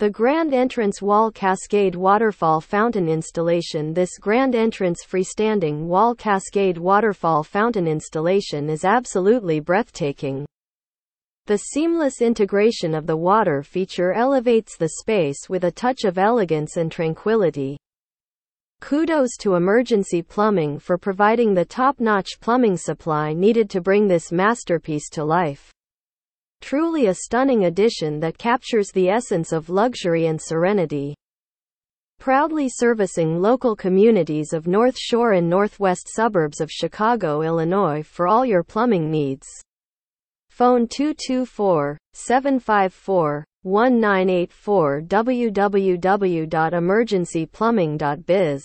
The Grand Entrance Wall Cascade Waterfall Fountain Installation This Grand Entrance freestanding wall cascade waterfall fountain installation is absolutely breathtaking. The seamless integration of the water feature elevates the space with a touch of elegance and tranquility. Kudos to Emergency Plumbing for providing the top-notch plumbing supply needed to bring this masterpiece to life. Truly a stunning addition that captures the essence of luxury and serenity. Proudly servicing local communities of North Shore and northwest suburbs of Chicago, Illinois for all your plumbing needs. Phone 224 754 1984 www.emergencyplumbing.biz